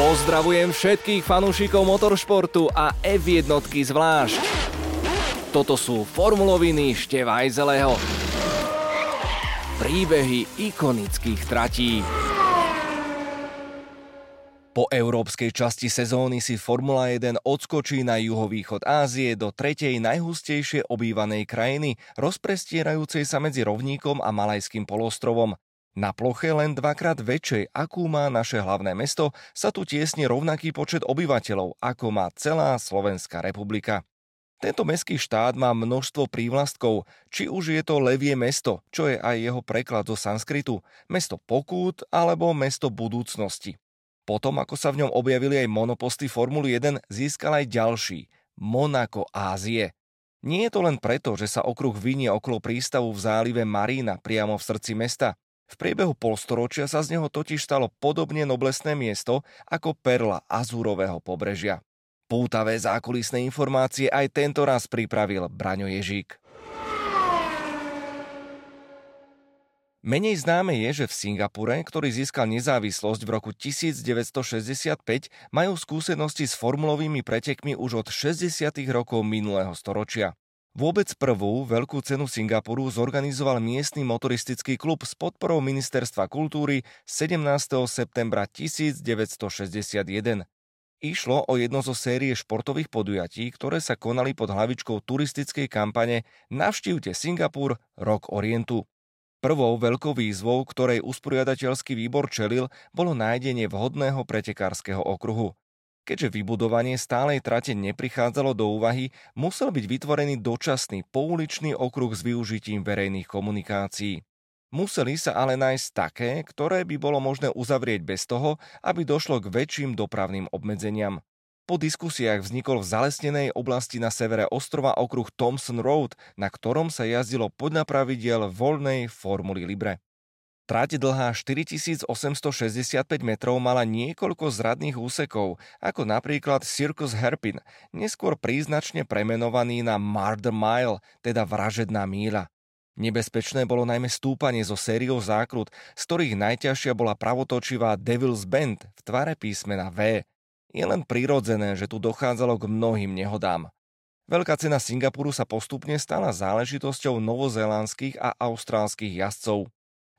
Pozdravujem všetkých fanúšikov motoršportu a F1 zvlášť. Toto sú formuloviny Števajzeleho. Príbehy ikonických tratí. Po európskej časti sezóny si Formula 1 odskočí na juhovýchod Ázie do tretej najhustejšie obývanej krajiny, rozprestierajúcej sa medzi rovníkom a Malajským polostrovom. Na ploche len dvakrát väčšej, akú má naše hlavné mesto, sa tu tiesne rovnaký počet obyvateľov, ako má celá Slovenská republika. Tento mestský štát má množstvo prívlastkov, či už je to Levie mesto, čo je aj jeho preklad zo sanskritu, mesto pokút alebo mesto budúcnosti. Potom, ako sa v ňom objavili aj monoposty Formuly 1, získal aj ďalší, Monako Ázie. Nie je to len preto, že sa okruh vinie okolo prístavu v zálive Marína priamo v srdci mesta. V priebehu polstoročia sa z neho totiž stalo podobne noblesné miesto ako perla Azúrového pobrežia. Pútavé zákulisné informácie aj tento raz pripravil Braňo Ježík. Menej známe je, že v Singapure, ktorý získal nezávislosť v roku 1965, majú skúsenosti s formulovými pretekmi už od 60. rokov minulého storočia. Vôbec prvú veľkú cenu Singapuru zorganizoval miestny motoristický klub s podporou Ministerstva kultúry 17. septembra 1961. Išlo o jedno zo série športových podujatí, ktoré sa konali pod hlavičkou turistickej kampane Navštívte Singapur, rok Orientu. Prvou veľkou výzvou, ktorej usporiadateľský výbor čelil, bolo nájdenie vhodného pretekárskeho okruhu. Keďže vybudovanie stálej trate neprichádzalo do úvahy, musel byť vytvorený dočasný pouličný okruh s využitím verejných komunikácií. Museli sa ale nájsť také, ktoré by bolo možné uzavrieť bez toho, aby došlo k väčším dopravným obmedzeniam. Po diskusiách vznikol v zalesnenej oblasti na severe ostrova okruh Thompson Road, na ktorom sa jazdilo podľa pravidiel voľnej Formuly Libre. Trať dlhá 4865 metrov mala niekoľko zradných úsekov, ako napríklad Circus Herpin, neskôr príznačne premenovaný na Murder Mile, teda vražedná míľa. Nebezpečné bolo najmä stúpanie zo sériou zákrut, z ktorých najťažšia bola pravotočivá Devil's Bend v tvare písmena V. Je len prirodzené, že tu dochádzalo k mnohým nehodám. Veľká cena Singapuru sa postupne stala záležitosťou novozélandských a austrálskych jazdcov.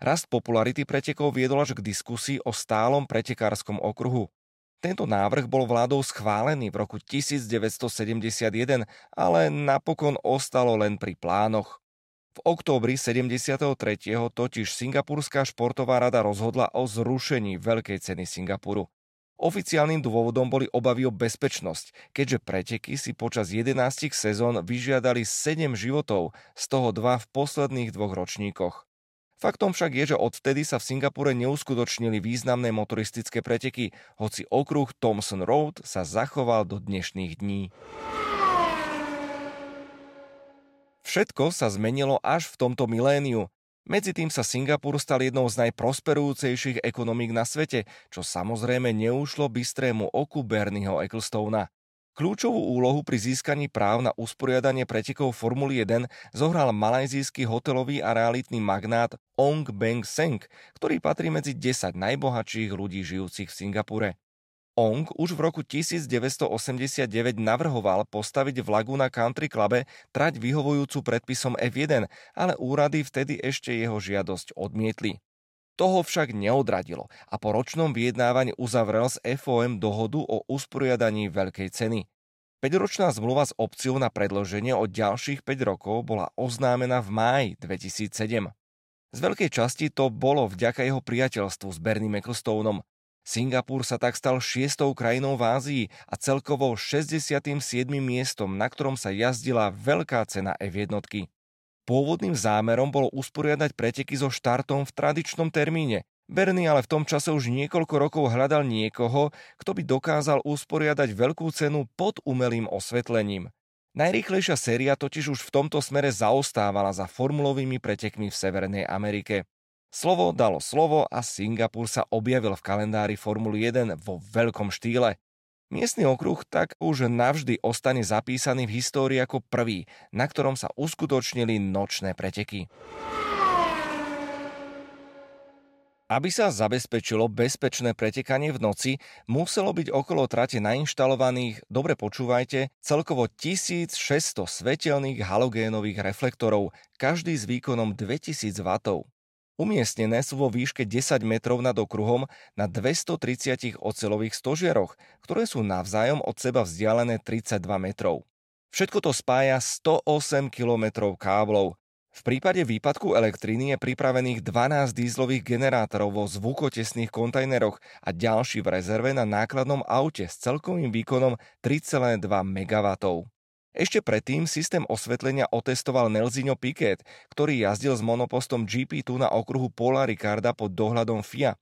Rast popularity pretekov viedol až k diskusii o stálom pretekárskom okruhu. Tento návrh bol vládou schválený v roku 1971, ale napokon ostalo len pri plánoch. V októbri 73. totiž Singapurská športová rada rozhodla o zrušení Veľkej ceny Singapuru. Oficiálnym dôvodom boli obavy o bezpečnosť, keďže preteky si počas 11 sezón vyžiadali 7 životov, z toho dva v posledných dvoch ročníkoch. Faktom však je, že odvtedy sa v Singapure neuskutočnili významné motoristické preteky, hoci okruh Thomson Road sa zachoval do dnešných dní. Všetko sa zmenilo až v tomto miléniu. Medzi tým sa Singapur stal jednou z najprosperujúcejších ekonomík na svete, čo samozrejme neušlo bystrému oku Bernieho Ecclestona. Kľúčovú úlohu pri získaní práv na usporiadanie pretekov Formuly 1 zohral malajzijský hotelový a realitný magnát Ong Beng Seng, ktorý patrí medzi 10 najbohatších ľudí žijúcich v Singapure. Ong už v roku 1989 navrhoval postaviť v Laguna Country Clube trať vyhovujúcu predpisom F1, ale úrady vtedy ešte jeho žiadosť odmietli. Toho však neodradilo a po ročnom vyjednávaní uzavrel s FOM dohodu o usporiadaní veľkej ceny. 5-ročná zmluva s opciou na predloženie od ďalších 5 rokov bola oznámená v máji 2007. Z veľkej časti to bolo vďaka jeho priateľstvu s Bernie Ecclestoneom. Singapur sa tak stal šiestou krajinou v Ázii a celkovo 67. miestom, na ktorom sa jazdila veľká cena F1. Pôvodným zámerom bolo usporiadať preteky so štartom v tradičnom termíne. Bernie ale v tom čase už niekoľko rokov hľadal niekoho, kto by dokázal usporiadať veľkú cenu pod umelým osvetlením. Najrýchlejšia séria totiž už v tomto smere zaostávala za formulovými pretekmi v Severnej Amerike. Slovo dalo slovo a Singapur sa objavil v kalendári Formuly 1 vo veľkom štýle. Miestny okruh tak už navždy ostane zapísaný v histórii ako prvý, na ktorom sa uskutočnili nočné preteky. Aby sa zabezpečilo bezpečné pretekanie v noci, muselo byť okolo trate nainštalovaných, dobre počúvajte, celkovo 1600 svetelných halogénových reflektorov, každý s výkonom 2000 W. Umiestnené sú vo výške 10 metrov nad okruhom na 230 ocelových stožiaroch, ktoré sú navzájom od seba vzdialené 32 metrov. Všetko to spája 108 km káblov, v prípade výpadku elektriny je pripravených 12 dízlových generátorov vo zvukotesných kontajneroch a ďalší v rezerve na nákladnom aute s celkovým výkonom 3,2 MW. Ešte predtým systém osvetlenia otestoval Nelzino Piquet, ktorý jazdil s monopostom GP2 na okruhu Paula Ricarda pod dohľadom FIA.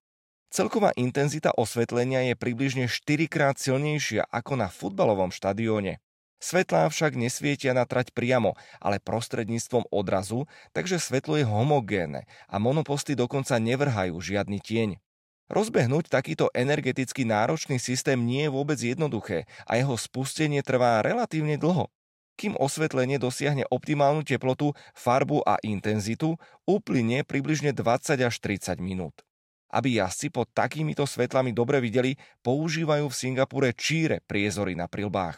Celková intenzita osvetlenia je približne 4 krát silnejšia ako na futbalovom štadióne. Svetlá však nesvietia na trať priamo, ale prostredníctvom odrazu, takže svetlo je homogénne a monoposty dokonca nevrhajú žiadny tieň. Rozbehnúť takýto energeticky náročný systém nie je vôbec jednoduché a jeho spustenie trvá relatívne dlho. Kým osvetlenie dosiahne optimálnu teplotu, farbu a intenzitu, uplynie približne 20 až 30 minút. Aby jazdci pod takýmito svetlami dobre videli, používajú v Singapure číre priezory na prilbách.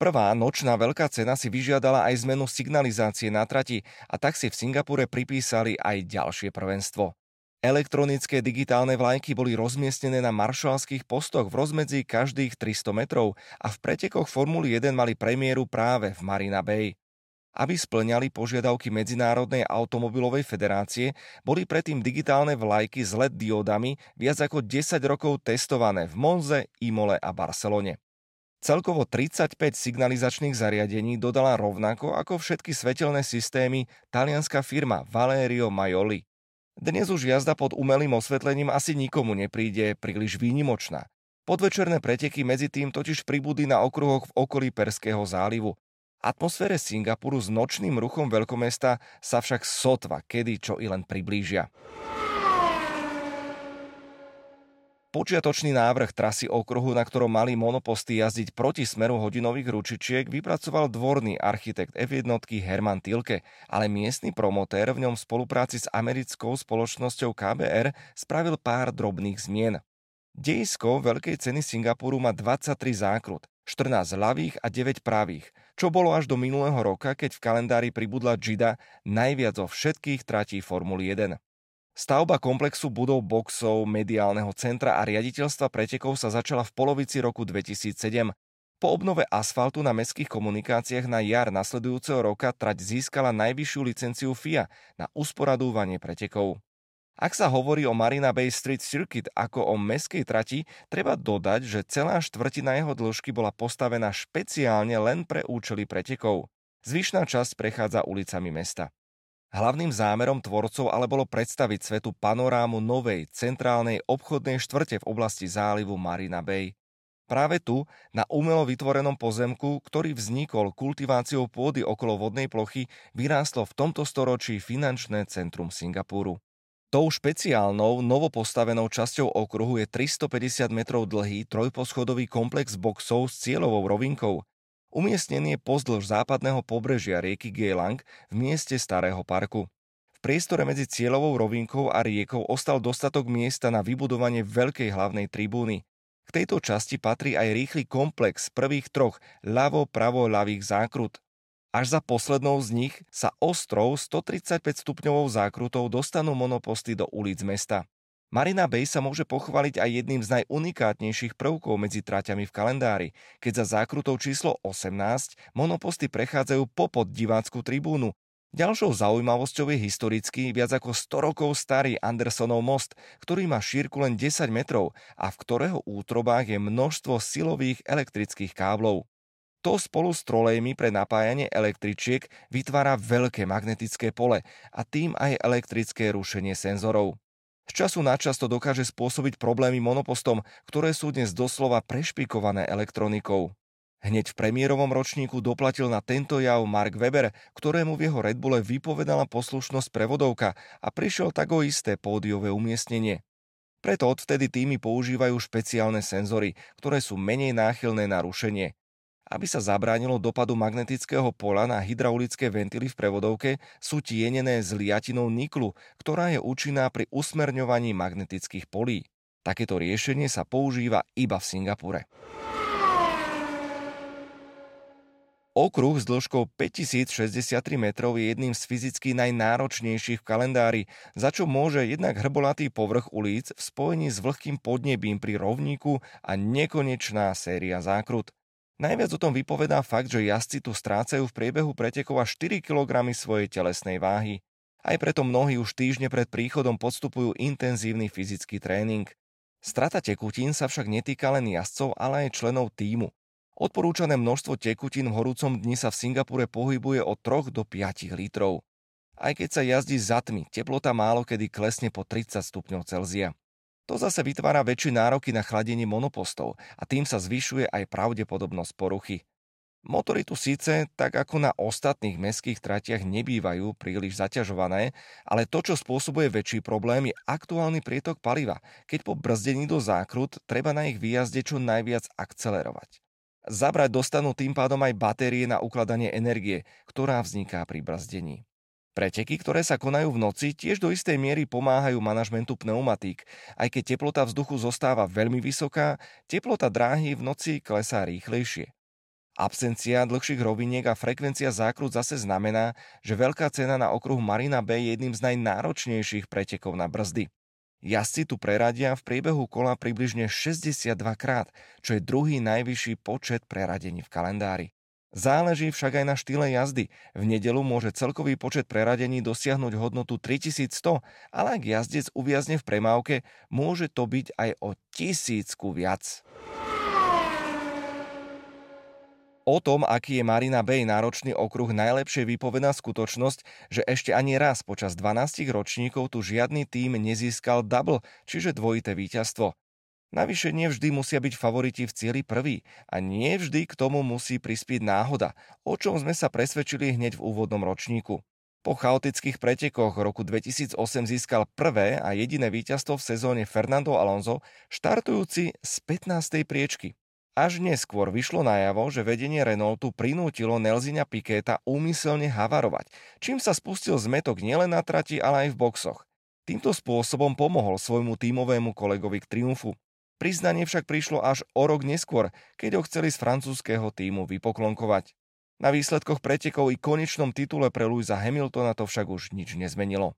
Prvá nočná veľká cena si vyžiadala aj zmenu signalizácie na trati a tak si v Singapure pripísali aj ďalšie prvenstvo. Elektronické digitálne vlajky boli rozmiestnené na maršalských postoch v rozmedzi každých 300 metrov a v pretekoch Formuly 1 mali premiéru práve v Marina Bay. Aby splňali požiadavky Medzinárodnej automobilovej federácie, boli predtým digitálne vlajky s LED diodami viac ako 10 rokov testované v Monze, Imole a Barcelone. Celkovo 35 signalizačných zariadení dodala rovnako ako všetky svetelné systémy talianská firma Valerio Maioli. Dnes už jazda pod umelým osvetlením asi nikomu nepríde príliš výnimočná. Podvečerné preteky medzi tým totiž pribudli na okruhoch v okolí Perského zálivu. Atmosfére Singapuru s nočným ruchom veľkomesta sa však sotva kedy čo i len priblížia. Počiatočný návrh trasy okruhu, na ktorom mali monoposty jazdiť proti smeru hodinových ručičiek, vypracoval dvorný architekt F1 Herman Tilke, ale miestny promotér v ňom v spolupráci s americkou spoločnosťou KBR spravil pár drobných zmien. Dejisko veľkej ceny Singapuru má 23 zákrut, 14 ľavých a 9 pravých, čo bolo až do minulého roka, keď v kalendári pribudla Gida najviac zo všetkých tratí Formuly 1. Stavba komplexu budov boxov, mediálneho centra a riaditeľstva pretekov sa začala v polovici roku 2007. Po obnove asfaltu na mestských komunikáciách na jar nasledujúceho roka trať získala najvyššiu licenciu FIA na usporadúvanie pretekov. Ak sa hovorí o Marina Bay Street Circuit ako o meskej trati, treba dodať, že celá štvrtina jeho dĺžky bola postavená špeciálne len pre účely pretekov. Zvyšná časť prechádza ulicami mesta. Hlavným zámerom tvorcov ale bolo predstaviť svetu panorámu novej, centrálnej obchodnej štvrte v oblasti zálivu Marina Bay. Práve tu, na umelo vytvorenom pozemku, ktorý vznikol kultiváciou pôdy okolo vodnej plochy, vyrástlo v tomto storočí finančné centrum Singapuru. Tou špeciálnou, novopostavenou časťou okruhu je 350 metrov dlhý trojposchodový komplex boxov s cieľovou rovinkou, Umiestnený je pozdĺž západného pobrežia rieky Geylang v mieste Starého parku. V priestore medzi cieľovou rovinkou a riekou ostal dostatok miesta na vybudovanie veľkej hlavnej tribúny. K tejto časti patrí aj rýchly komplex prvých troch ľavo-pravo-ľavých zákrut. Až za poslednou z nich sa ostrov 135 stupňovou zákrutou dostanú monoposty do ulic mesta. Marina Bay sa môže pochváliť aj jedným z najunikátnejších prvkov medzi traťami v kalendári, keď za zákrutou číslo 18 monoposty prechádzajú popod divácku tribúnu. Ďalšou zaujímavosťou je historický viac ako 100 rokov starý Andersonov most, ktorý má šírku len 10 metrov a v ktorého útrobách je množstvo silových elektrických káblov. To spolu s trolejmi pre napájanie električiek vytvára veľké magnetické pole a tým aj elektrické rušenie senzorov. Z času na čas to dokáže spôsobiť problémy monopostom, ktoré sú dnes doslova prešpikované elektronikou. Hneď v premiérovom ročníku doplatil na tento jav Mark Weber, ktorému v jeho Red Bulle vypovedala poslušnosť prevodovka a prišiel tak o isté pódiové umiestnenie. Preto odvtedy týmy používajú špeciálne senzory, ktoré sú menej náchylné na rušenie. Aby sa zabránilo dopadu magnetického pola na hydraulické ventily v prevodovke, sú tienené s liatinou niklu, ktorá je účinná pri usmerňovaní magnetických polí. Takéto riešenie sa používa iba v Singapure. Okruh s dĺžkou 5063 metrov je jedným z fyzicky najnáročnejších v kalendári, za čo môže jednak hrbolatý povrch ulic v spojení s vlhkým podnebím pri rovníku a nekonečná séria zákrut. Najviac o tom vypovedá fakt, že jazdci tu strácajú v priebehu pretekov až 4 kg svojej telesnej váhy. Aj preto mnohí už týždne pred príchodom podstupujú intenzívny fyzický tréning. Strata tekutín sa však netýka len jazdcov, ale aj členov týmu. Odporúčané množstvo tekutín v horúcom dni sa v Singapure pohybuje od 3 do 5 litrov. Aj keď sa jazdí za tmy, teplota málo kedy klesne po 30 stupňov Celzia. To zase vytvára väčšie nároky na chladenie monopostov a tým sa zvyšuje aj pravdepodobnosť poruchy. Motory tu síce, tak ako na ostatných mestských tratiach, nebývajú príliš zaťažované, ale to, čo spôsobuje väčší problém, je aktuálny prietok paliva, keď po brzdení do zákrut treba na ich výjazde čo najviac akcelerovať. Zabrať dostanú tým pádom aj batérie na ukladanie energie, ktorá vzniká pri brazdení. Preteky, ktoré sa konajú v noci, tiež do istej miery pomáhajú manažmentu pneumatík. Aj keď teplota vzduchu zostáva veľmi vysoká, teplota dráhy v noci klesá rýchlejšie. Absencia dlhších roviniek a frekvencia zákrut zase znamená, že veľká cena na okruhu Marina Bay je jedným z najnáročnejších pretekov na brzdy. Jazdci tu preradia v priebehu kola približne 62 krát, čo je druhý najvyšší počet preradení v kalendári. Záleží však aj na štýle jazdy. V nedelu môže celkový počet preradení dosiahnuť hodnotu 3100, ale ak jazdec uviazne v premávke, môže to byť aj o tisícku viac. O tom, aký je Marina Bay náročný okruh, najlepšie vypovedá skutočnosť, že ešte ani raz počas 12 ročníkov tu žiadny tým nezískal double, čiže dvojité víťazstvo. Navyše nevždy musia byť favoriti v cieli prvý a nie vždy k tomu musí prispieť náhoda, o čom sme sa presvedčili hneď v úvodnom ročníku. Po chaotických pretekoch roku 2008 získal prvé a jediné víťazstvo v sezóne Fernando Alonso, štartujúci z 15. priečky. Až neskôr vyšlo najavo, že vedenie Renaultu prinútilo Nelzina Pikéta úmyselne havarovať, čím sa spustil zmetok nielen na trati, ale aj v boxoch. Týmto spôsobom pomohol svojmu tímovému kolegovi k triumfu. Priznanie však prišlo až o rok neskôr, keď ho chceli z francúzského týmu vypoklonkovať. Na výsledkoch pretekov i konečnom titule pre Louisa Hamiltona to však už nič nezmenilo.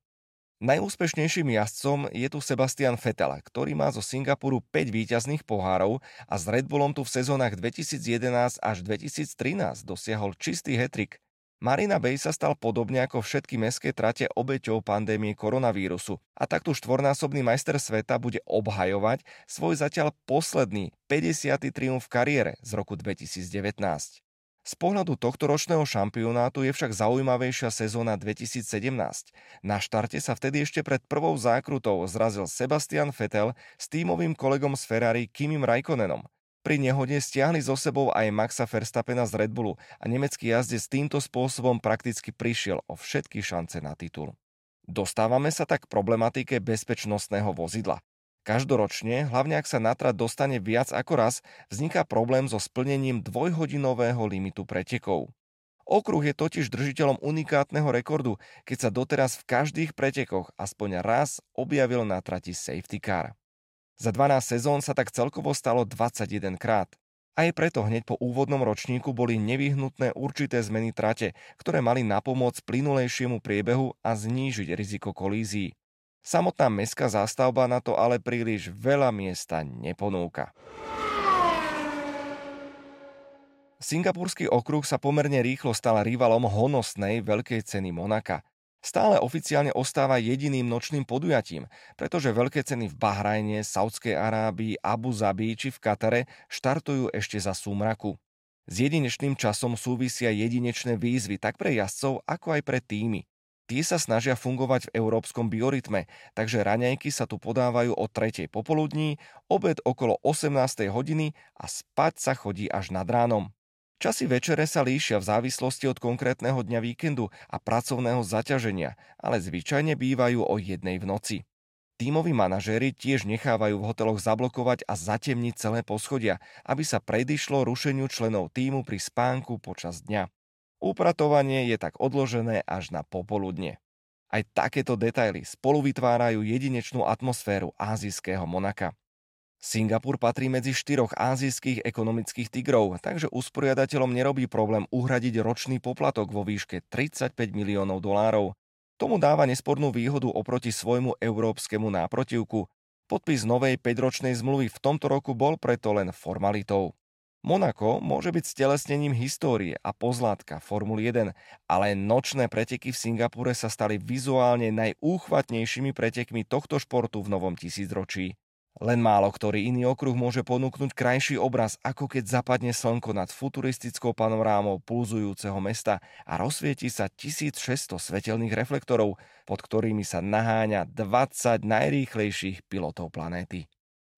Najúspešnejším jazdcom je tu Sebastian Vettel, ktorý má zo Singapuru 5 víťazných pohárov a s Red Bullom tu v sezónach 2011 až 2013 dosiahol čistý hetrik. Marina Bay sa stal podobne ako všetky mestské trate obeťou pandémie koronavírusu a takto štvornásobný majster sveta bude obhajovať svoj zatiaľ posledný 50. triumf v kariére z roku 2019. Z pohľadu tohto ročného šampionátu je však zaujímavejšia sezóna 2017. Na štarte sa vtedy ešte pred prvou zákrutou zrazil Sebastian Vettel s tímovým kolegom z Ferrari Kimim Raikkonenom. Pri nehode stiahli so sebou aj Maxa Verstappena z Red Bullu a nemecký jazdec týmto spôsobom prakticky prišiel o všetky šance na titul. Dostávame sa tak k problematike bezpečnostného vozidla. Každoročne, hlavne ak sa na trať dostane viac ako raz, vzniká problém so splnením dvojhodinového limitu pretekov. Okruh je totiž držiteľom unikátneho rekordu, keď sa doteraz v každých pretekoch aspoň raz objavil na trati safety car. Za 12 sezón sa tak celkovo stalo 21 krát. Aj preto hneď po úvodnom ročníku boli nevyhnutné určité zmeny trate, ktoré mali napomôcť plynulejšiemu priebehu a znížiť riziko kolízií. Samotná mestská zástavba na to ale príliš veľa miesta neponúka. Singapurský okruh sa pomerne rýchlo stal rivalom honosnej veľkej ceny Monaka. Stále oficiálne ostáva jediným nočným podujatím, pretože veľké ceny v Bahrajne, Saudskej Arábii, Abu Zabi či v Katare štartujú ešte za súmraku. S jedinečným časom súvisia jedinečné výzvy tak pre jazdcov, ako aj pre týmy. Tie sa snažia fungovať v európskom biorytme, takže raňajky sa tu podávajú o 3. popoludní, obed okolo 18. hodiny a spať sa chodí až nad ránom. Časy večere sa líšia v závislosti od konkrétneho dňa víkendu a pracovného zaťaženia, ale zvyčajne bývajú o jednej v noci. Tímoví manažéri tiež nechávajú v hoteloch zablokovať a zatemniť celé poschodia, aby sa predišlo rušeniu členov týmu pri spánku počas dňa. Upratovanie je tak odložené až na popoludne. Aj takéto detaily spolu vytvárajú jedinečnú atmosféru azijského Monaka. Singapur patrí medzi štyroch azijských ekonomických tigrov, takže usporiadateľom nerobí problém uhradiť ročný poplatok vo výške 35 miliónov dolárov. Tomu dáva nespornú výhodu oproti svojmu európskemu náprotivku. Podpis novej 5-ročnej zmluvy v tomto roku bol preto len formalitou. Monako môže byť stelesnením histórie a pozlátka Formuly 1, ale nočné preteky v Singapure sa stali vizuálne najúchvatnejšími pretekmi tohto športu v novom tisícročí. Len málo ktorý iný okruh môže ponúknuť krajší obraz, ako keď zapadne slnko nad futuristickou panorámou pulzujúceho mesta a rozsvieti sa 1600 svetelných reflektorov, pod ktorými sa naháňa 20 najrýchlejších pilotov planéty.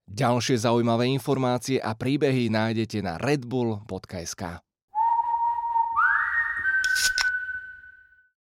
Ďalšie zaujímavé informácie a príbehy nájdete na redbull.sk.